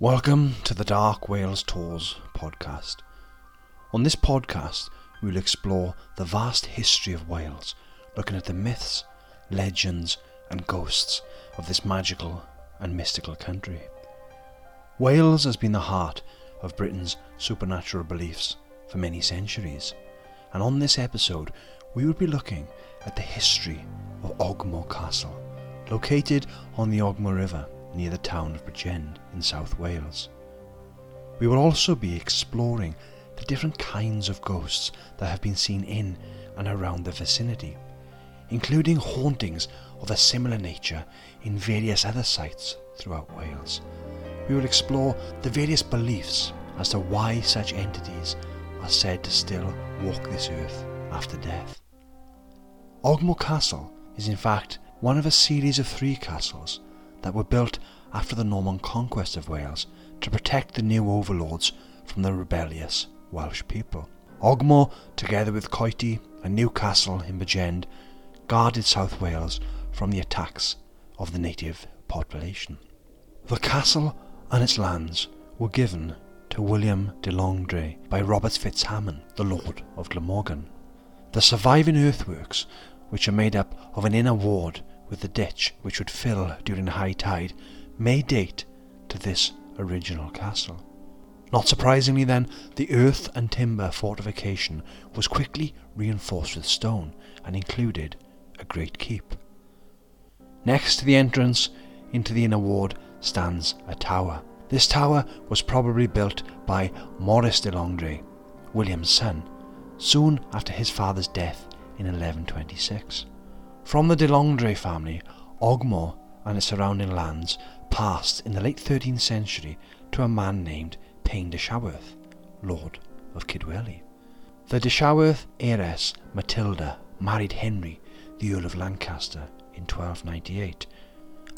Welcome to the Dark Wales Tours podcast. On this podcast, we will explore the vast history of Wales, looking at the myths, legends, and ghosts of this magical and mystical country. Wales has been the heart of Britain's supernatural beliefs for many centuries, and on this episode, we will be looking at the history of Ogmore Castle, located on the Ogmore River near the town of Bridgend in South Wales. We will also be exploring the different kinds of ghosts that have been seen in and around the vicinity, including hauntings of a similar nature in various other sites throughout Wales. We will explore the various beliefs as to why such entities are said to still walk this earth after death. Ogmore Castle is in fact one of a series of three castles that were built after the Norman conquest of Wales to protect the new overlords from the rebellious Welsh people. Ogmore, together with Coity and Newcastle in Bridgend, guarded South Wales from the attacks of the native population. The castle and its lands were given to William de Londres by Robert Fitzhamon, the Lord of Glamorgan. The surviving earthworks, which are made up of an inner ward with the ditch which would fill during high tide, may date to this original castle. Not surprisingly, then, the earth and timber fortification was quickly reinforced with stone and included a great keep. Next to the entrance into the inner ward stands a tower. This tower was probably built by Maurice de Londres, William's son, soon after his father's death in 1126. From the de Londres family, Ogmore and its surrounding lands passed in the late 13th century to a man named Payne de Chaworth, Lord of Kidwelly. The de Chaworth heiress Matilda married Henry, the Earl of Lancaster, in 1298,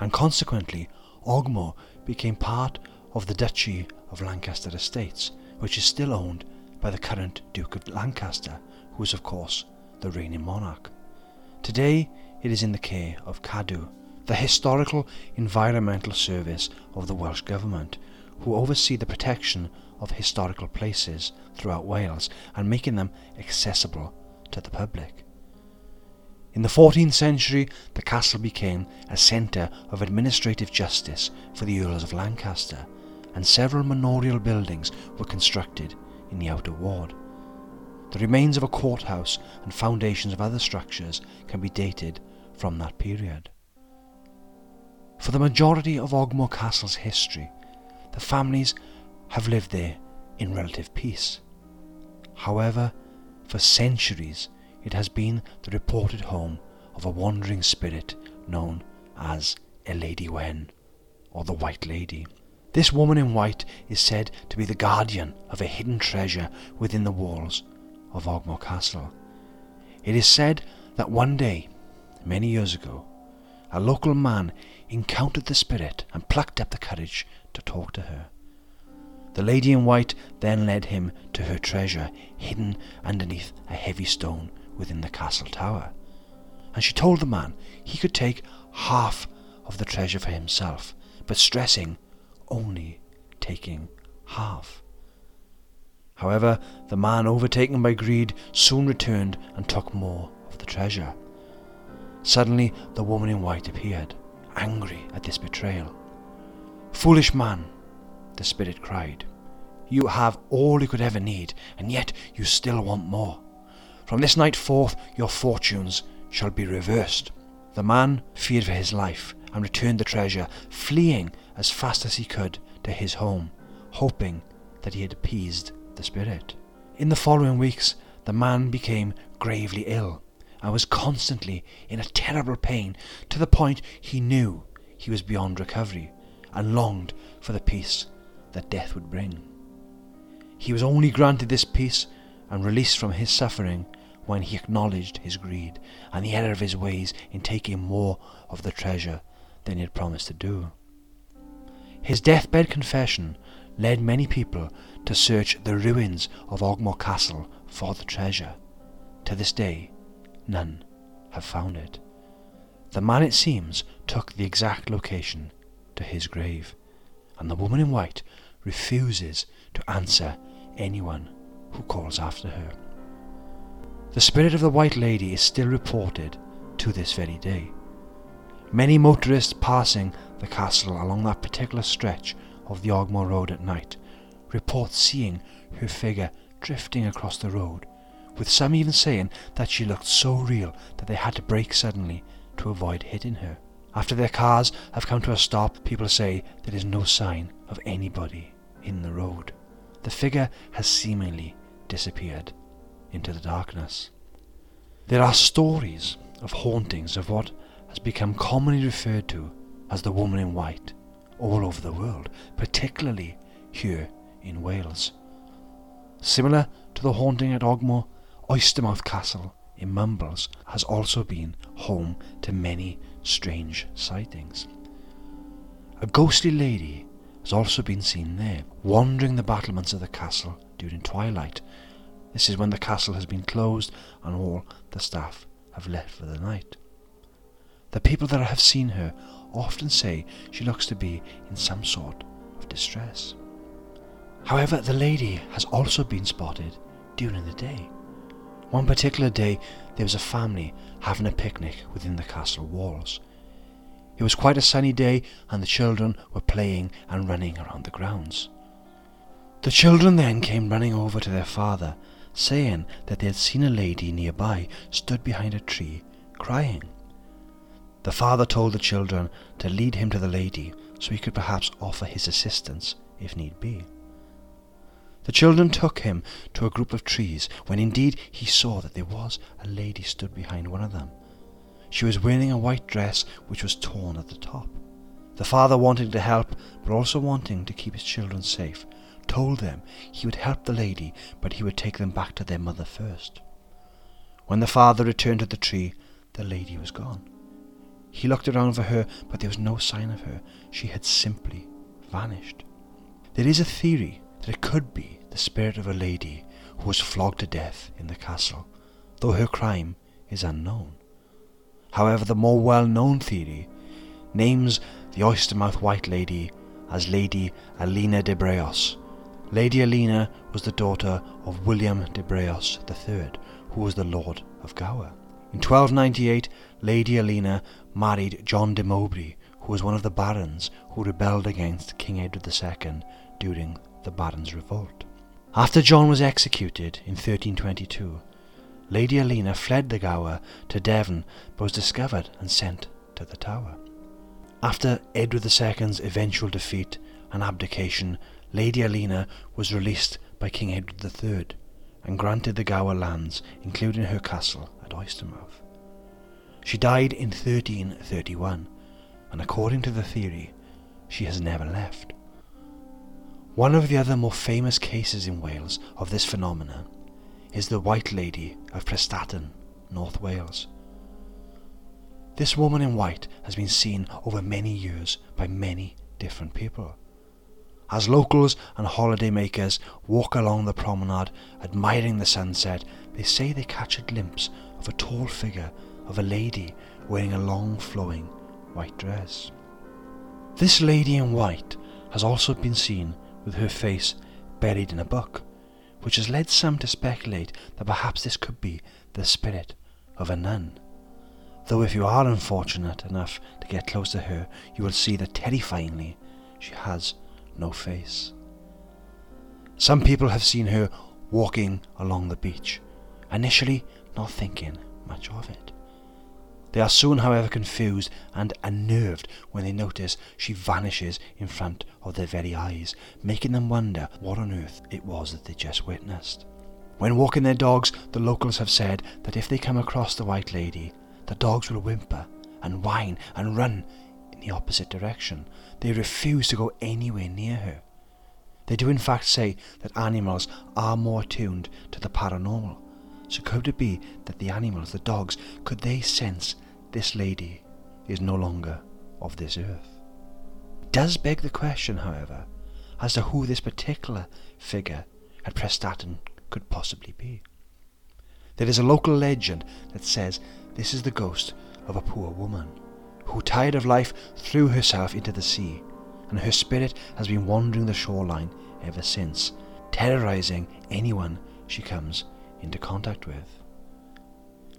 and consequently Ogmore became part of the Duchy of Lancaster Estates, which is still owned by the current Duke of Lancaster, who is of course the reigning monarch. Today it is in the care of Cadw, the Historical Environmental Service of the Welsh Government, who oversee the protection of historical places throughout Wales and making them accessible to the public. In the 14th century, the castle became a centre of administrative justice for the Earls of Lancaster, and several manorial buildings were constructed in the outer ward. The remains of a courthouse and foundations of other structures can be dated from that period. For the majority of Ogmore Castle's history, the families have lived there in relative peace. However, for centuries it has been the reported home of a wandering spirit known as a Ladi Wen, or the White Lady. This woman in white is said to be the guardian of a hidden treasure within the walls of Ogmore Castle. It is said that one day, many years ago, a local man encountered the spirit and plucked up the courage to talk to her. The lady in white then led him to her treasure hidden underneath a heavy stone within the castle tower, and she told the man he could take half of the treasure for himself, but stressing only taking half. However, the man, overtaken by greed, soon returned and took more of the treasure. Suddenly, the woman in white appeared, angry at this betrayal. Foolish man, the spirit cried, you have all you could ever need, and yet you still want more. From this night forth, your fortunes shall be reversed. The man feared for his life and returned the treasure, fleeing as fast as he could to his home, hoping that he had appeased the spirit. In the following weeks, the man became gravely ill and was constantly in a terrible pain to the point he knew he was beyond recovery and longed for the peace that death would bring. He was only granted this peace and released from his suffering when he acknowledged his greed and the error of his ways in taking more of the treasure than he had promised to do. His deathbed confession led many people to search the ruins of Ogmore Castle for the treasure. To this day, none have found it. The man, it seems, took the exact location to his grave, and the woman in white refuses to answer anyone who calls after her. The spirit of the White Lady is still reported to this very day. Many motorists passing the castle along that particular stretch of the Ogmore Road at night report seeing her figure drifting across the road, with some even saying that she looked so real that they had to brake suddenly to avoid hitting her. After their cars have come to a stop, people say there is no sign of anybody in the road. The figure has seemingly disappeared into the darkness. There are stories of hauntings of what has become commonly referred to as the woman in white all over the world, particularly here in Wales. Similar to the haunting at Ogmore, Oystermouth Castle in Mumbles has also been home to many strange sightings. A ghostly lady has also been seen there, wandering the battlements of the castle during twilight. This is when the castle has been closed and all the staff have left for the night. The people that have seen her often say she looks to be in some sort of distress. However, the lady has also been spotted during the day. One particular day, there was a family having a picnic within the castle walls. It was quite a sunny day, and the children were playing and running around the grounds. The children then came running over to their father, saying that they had seen a lady nearby stood behind a tree, crying. The father told the children to lead him to the lady so he could perhaps offer his assistance if need be. The children took him to a group of trees when indeed he saw that there was a lady stood behind one of them. She was wearing a white dress which was torn at the top. The father, wanting to help but also wanting to keep his children safe, told them he would help the lady but he would take them back to their mother first. When the father returned to the tree, the lady was gone. He looked around for her, but there was no sign of her. She had simply vanished. There is a theory that it could be the spirit of a lady who was flogged to death in the castle, though her crime is unknown. However, the more well known theory names the Oystermouth White Lady as Lady Alina de Braose. Lady Alina was the daughter of William de Braose III, who was the Lord of Gower. In 1298, Lady Alina married John de Mowbray, who was one of the barons who rebelled against King Edward II during the Barons' Revolt. After John was executed in 1322, Lady Alina fled the Gower to Devon but was discovered and sent to the Tower. After Edward II's eventual defeat and abdication, Lady Alina was released by King Edward III and granted the Gower lands, including her castle at Oystermouth. She died in 1331, and according to the theory, she has never left. One of the other more famous cases in Wales of this phenomenon is the White Lady of Prestatyn, North Wales. This woman in white has been seen over many years by many different people. As locals and holiday makers walk along the promenade admiring the sunset, they say they catch a glimpse of a tall figure of a lady wearing a long flowing white dress. This lady in white has also been seen with her face buried in a book, which has led some to speculate that perhaps this could be the spirit of a nun. Though if you are unfortunate enough to get close to her, you will see that terrifyingly she has no face. Some people have seen her walking along the beach, initially not thinking much of it. They are soon, however, confused and unnerved when they notice she vanishes in front of their very eyes, making them wonder what on earth it was that they just witnessed. When walking their dogs, the locals have said that if they come across the White Lady, the dogs will whimper and whine and run the opposite direction. They refuse to go anywhere near her. They do in fact say that animals are more attuned to the paranormal. So could it be that the animals, the dogs, could they sense this lady is no longer of this earth. It does beg the question, however, as to who this particular figure at Prestatyn could possibly be. There is a local legend that says this is the ghost of a poor woman who, tired of life, threw herself into the sea and her spirit has been wandering the shoreline ever since, terrorizing anyone she comes into contact with.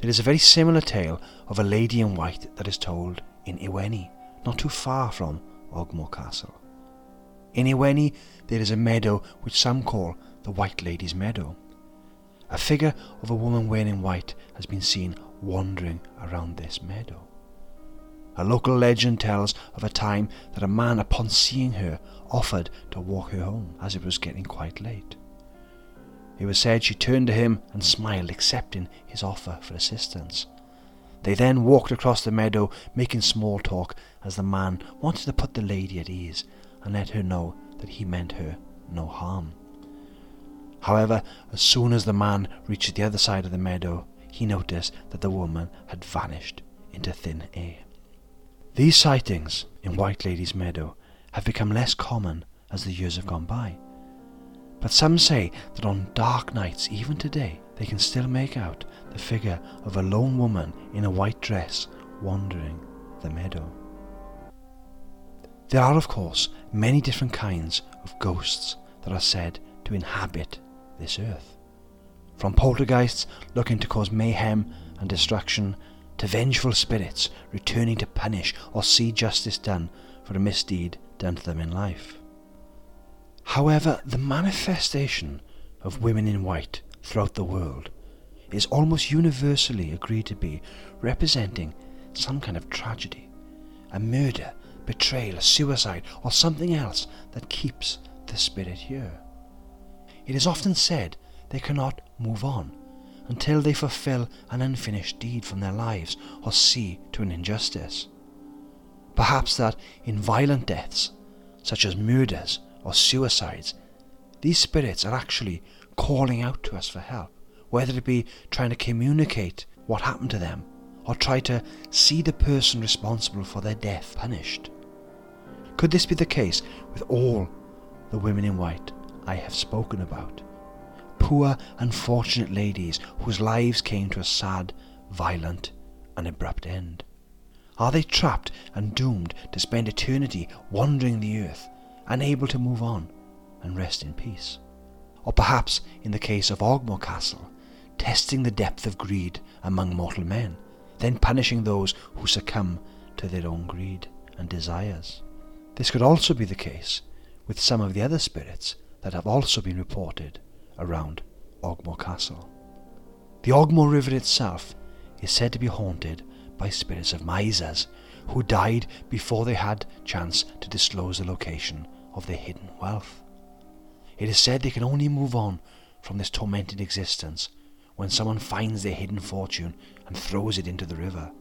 It is a very similar tale of a lady in white that is told in Ewenny, not too far from Ogmore Castle. In Ewenny, there is a meadow which some call the White Lady's Meadow. A figure of a woman wearing white has been seen wandering around this meadow. A local legend tells of a time that a man, upon seeing her, offered to walk her home as it was getting quite late. It was said she turned to him and smiled, accepting his offer for assistance. They then walked across the meadow, making small talk, as the man wanted to put the lady at ease and let her know that he meant her no harm. However, as soon as the man reached the other side of the meadow, he noticed that the woman had vanished into thin air. These sightings in White Lady's Meadow have become less common as the years have gone by. But some say that on dark nights, even today, they can still make out the figure of a lone woman in a white dress wandering the meadow. There are, of course, many different kinds of ghosts that are said to inhabit this earth. From poltergeists looking to cause mayhem and destruction to vengeful spirits returning to punish or see justice done for a misdeed done to them in life. However, the manifestation of women in white throughout the world is almost universally agreed to be representing some kind of tragedy, a murder, betrayal, a suicide, or something else that keeps the spirit here. It is often said they cannot move on until they fulfill an unfinished deed from their lives or see to an injustice. Perhaps that in violent deaths, such as murders or suicides, these spirits are actually calling out to us for help, whether it be trying to communicate what happened to them or try to see the person responsible for their death punished. Could this be the case with all the women in white I have spoken about? Poor, unfortunate ladies whose lives came to a sad, violent, and abrupt end? Are they trapped and doomed to spend eternity wandering the earth, unable to move on and rest in peace? Or perhaps, in the case of Ogmore Castle, testing the depth of greed among mortal men, then punishing those who succumb to their own greed and desires. This could also be the case with some of the other spirits that have also been reported around Ogmore Castle. The Ogmore River itself is said to be haunted by spirits of misers who died before they had chance to disclose the location of their hidden wealth. It is said they can only move on from this tormented existence when someone finds their hidden fortune and throws it into the river.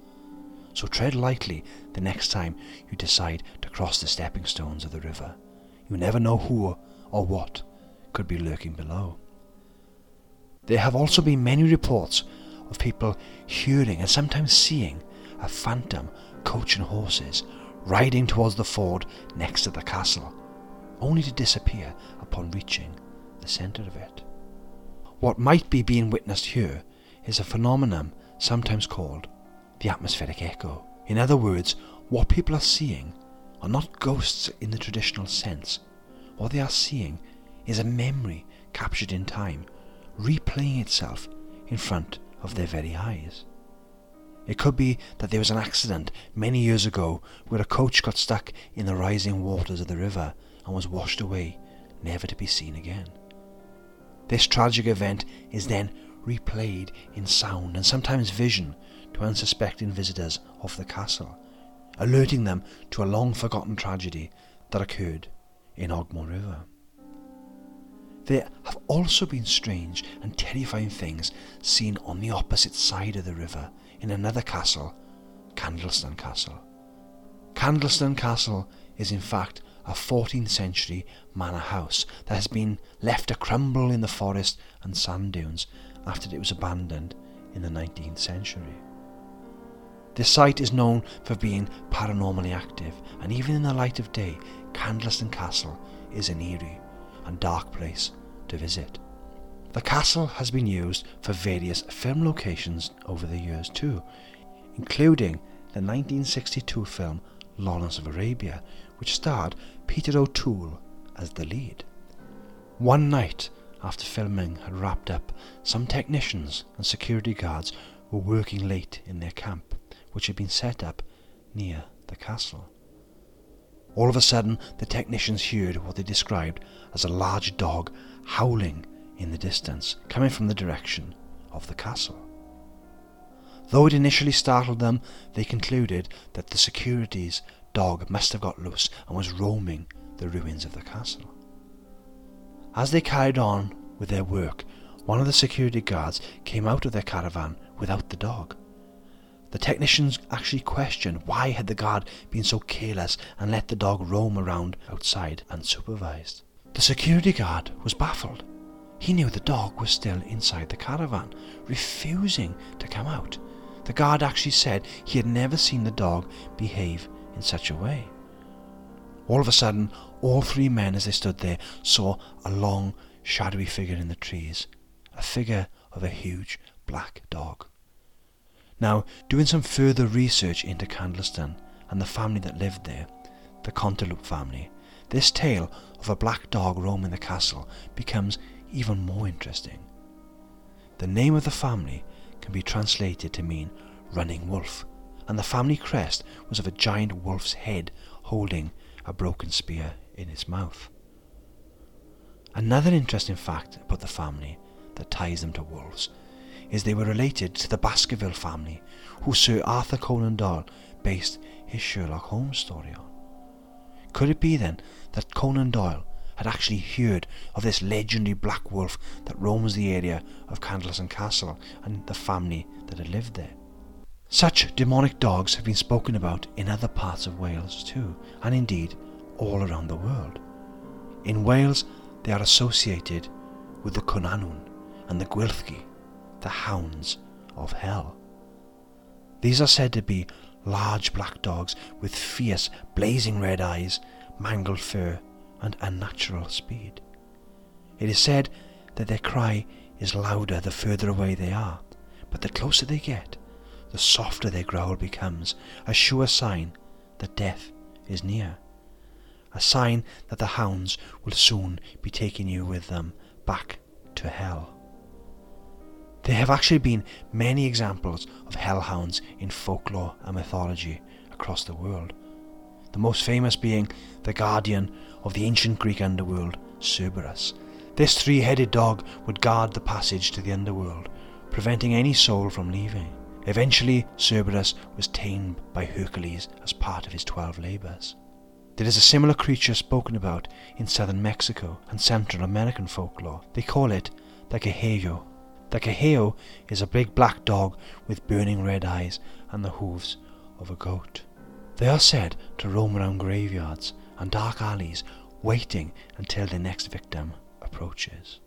So tread lightly the next time you decide to cross the stepping stones of the river. You never know who or what could be lurking below. There have also been many reports of people hearing and sometimes seeing a phantom coach and horses riding towards the ford next to the castle, only to disappear upon reaching the centre of it. What might be being witnessed here is a phenomenon sometimes called the atmospheric echo. In other words, what people are seeing are not ghosts in the traditional sense. What they are seeing is a memory captured in time replaying itself in front of their very eyes. It could be that there was an accident many years ago where a coach got stuck in the rising waters of the river and was washed away, never to be seen again. This tragic event is then replayed in sound and sometimes vision to unsuspecting visitors of the castle, alerting them to a long forgotten tragedy that occurred in Ogmore River. There have also been strange and terrifying things seen on the opposite side of the river in another castle, Candleston Castle. Candleston Castle is in fact a 14th century manor house that has been left to crumble in the forest and sand dunes after it was abandoned in the 19th century. The site is known for being paranormally active, and even in the light of day, Candleston Castle is an eerie and dark place to visit. The castle has been used for various film locations over the years too, including the 1962 film Lawrence of Arabia, which starred Peter O'Toole as the lead. One night after filming had wrapped up, some technicians and security guards were working late in their camp, which had been set up near the castle. All of a sudden, the technicians heard what they described as a large dog howling in the distance, coming from the direction of the castle. Though it initially startled them, they concluded that the security's dog must have got loose and was roaming the ruins of the castle. As they carried on with their work, one of the security guards came out of their caravan without the dog. The technicians actually questioned why had the guard been so careless and let the dog roam around outside unsupervised. The security guard was baffled. He knew the dog was still inside the caravan, refusing to come out. The guard actually said he had never seen the dog behave in such a way. All of a sudden, all three men, as they stood there, saw a long, shadowy figure in the trees, a figure of a huge black dog. Now, doing some further research into Candleston and the family that lived there, the Cantilupe family, this tale of a black dog roaming the castle becomes even more interesting. The name of the family can be translated to mean running wolf, and the family crest was of a giant wolf's head holding a broken spear in its mouth. Another interesting fact about the family that ties them to wolves is they were related to the Baskerville family, who Sir Arthur Conan Doyle based his Sherlock Holmes story on. Could it be then that Conan Doyle had actually heard of this legendary black wolf that roams the area of Candleston Castle and the family that had lived there. Such demonic dogs have been spoken about in other parts of Wales too, and indeed all around the world. In Wales, they are associated with the Cŵn Annwn and the Gwyllgi, the hounds of hell. These are said to be large black dogs with fierce, blazing red eyes, mangled fur, and unnatural speed. It is said that their cry is louder the further away they are, but the closer they get, the softer their growl becomes, a sure sign that death is near. A sign that the hounds will soon be taking you with them back to hell. There have actually been many examples of hellhounds in folklore and mythology across the world. The most famous being the guardian of the ancient Greek underworld, Cerberus. This three headed dog would guard the passage to the underworld, preventing any soul from leaving. Eventually, Cerberus was tamed by Hercules as part of his twelve labours. There is a similar creature spoken about in southern Mexico and Central American folklore. They call it the Cadejo. The Cadejo is a big black dog with burning red eyes and the hooves of a goat. They are said to roam around graveyards and dark alleys, waiting until their next victim approaches.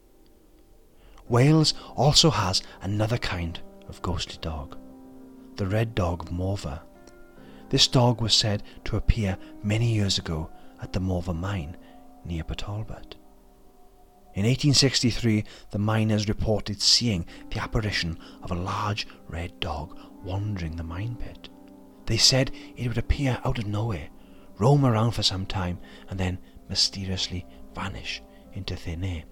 Wales also has another kind of ghostly dog, the red dog of Morfa. This dog was said to appear many years ago at the Morfa mine near Talbot. In 1863, the miners reported seeing the apparition of a large red dog wandering the mine pit. They said it would appear out of nowhere roam around for some time, and then mysteriously vanish into thin air,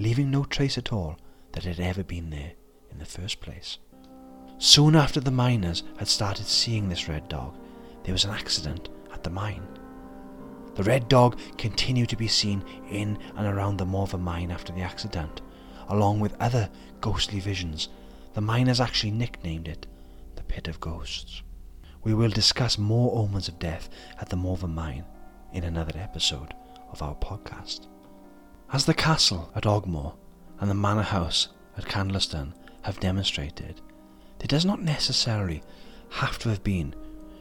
leaving no trace at all that it had ever been there in the first place. Soon after the miners had started seeing this red dog, there was an accident at the mine. The red dog continued to be seen in and around the Morfa mine after the accident, along with other ghostly visions. The miners actually nicknamed it the Pit of Ghosts. We will discuss more omens of death at the Morfa mine in another episode of our podcast. As the castle at Ogmore and the manor house at Candleston have demonstrated, there does not necessarily have to have been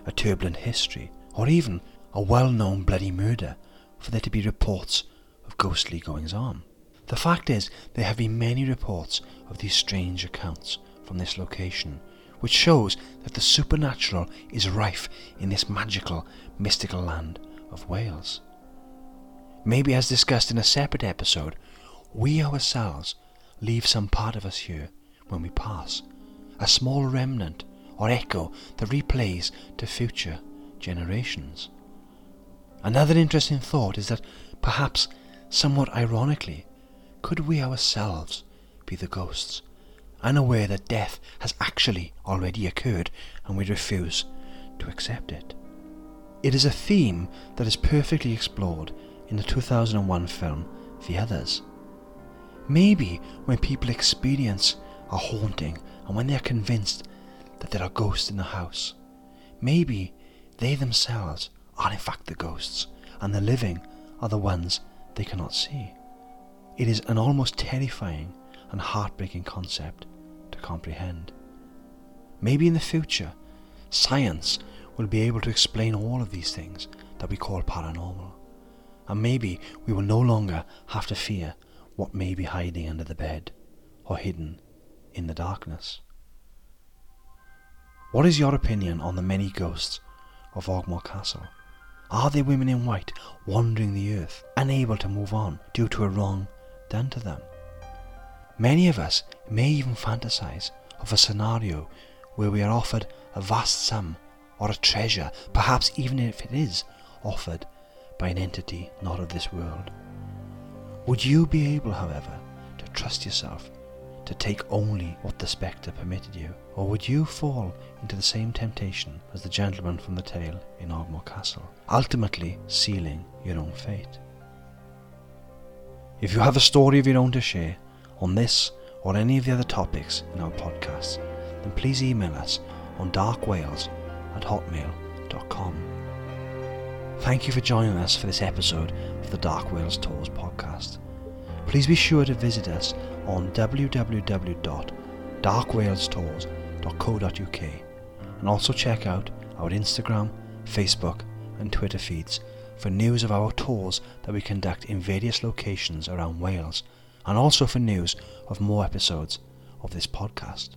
a turbulent history or even a well known bloody murder for there to be reports of ghostly goings on. The fact is, there have been many reports of these strange accounts from this location which shows that the supernatural is rife in this magical, mystical land of Wales. Maybe, as discussed in a separate episode, we ourselves leave some part of us here when we pass, a small remnant or echo that replays to future generations. Another interesting thought is that perhaps, somewhat ironically, could we ourselves be the ghosts, unaware that death has actually already occurred and we refuse to accept it? It is a theme that is perfectly explored in the 2001 film The Others. Maybe when people experience a haunting and when they are convinced that there are ghosts in the house, maybe they themselves are in fact the ghosts and the living are the ones they cannot see. It is an almost terrifying and heartbreaking concept to comprehend. Maybe in the future, science will be able to explain all of these things that we call paranormal. And maybe we will no longer have to fear what may be hiding under the bed or hidden in the darkness. What is your opinion on the many ghosts of Ogmore Castle? Are they women in white wandering the earth, unable to move on due to a wrong done to them? Many of us may even fantasize of a scenario where we are offered a vast sum or a treasure, perhaps even if it is offered by an entity not of this world. Would you be able, however, to trust yourself to take only what the spectre permitted you, or would you fall into the same temptation as the gentleman from the tale in Ogmore Castle, ultimately sealing your own fate? If you have a story of your own to share on this or any of the other topics in our podcast, then please email us on darkwales at hotmail.com. Thank you for joining us for this episode of the Dark Wales Tours podcast. Please be sure to visit us on www.darkwalestours.co.uk and also check out our Instagram, Facebook, and Twitter feeds for news of our tours that we conduct in various locations around Wales and also for news of more episodes of this podcast.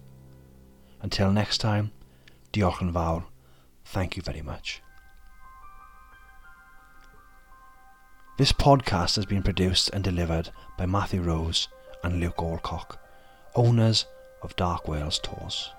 Until next time, diolch yn fawr Thank you very much. This podcast has been produced and delivered by Matthew Rose and Luke Alcock, owners of Dark Wales Tours.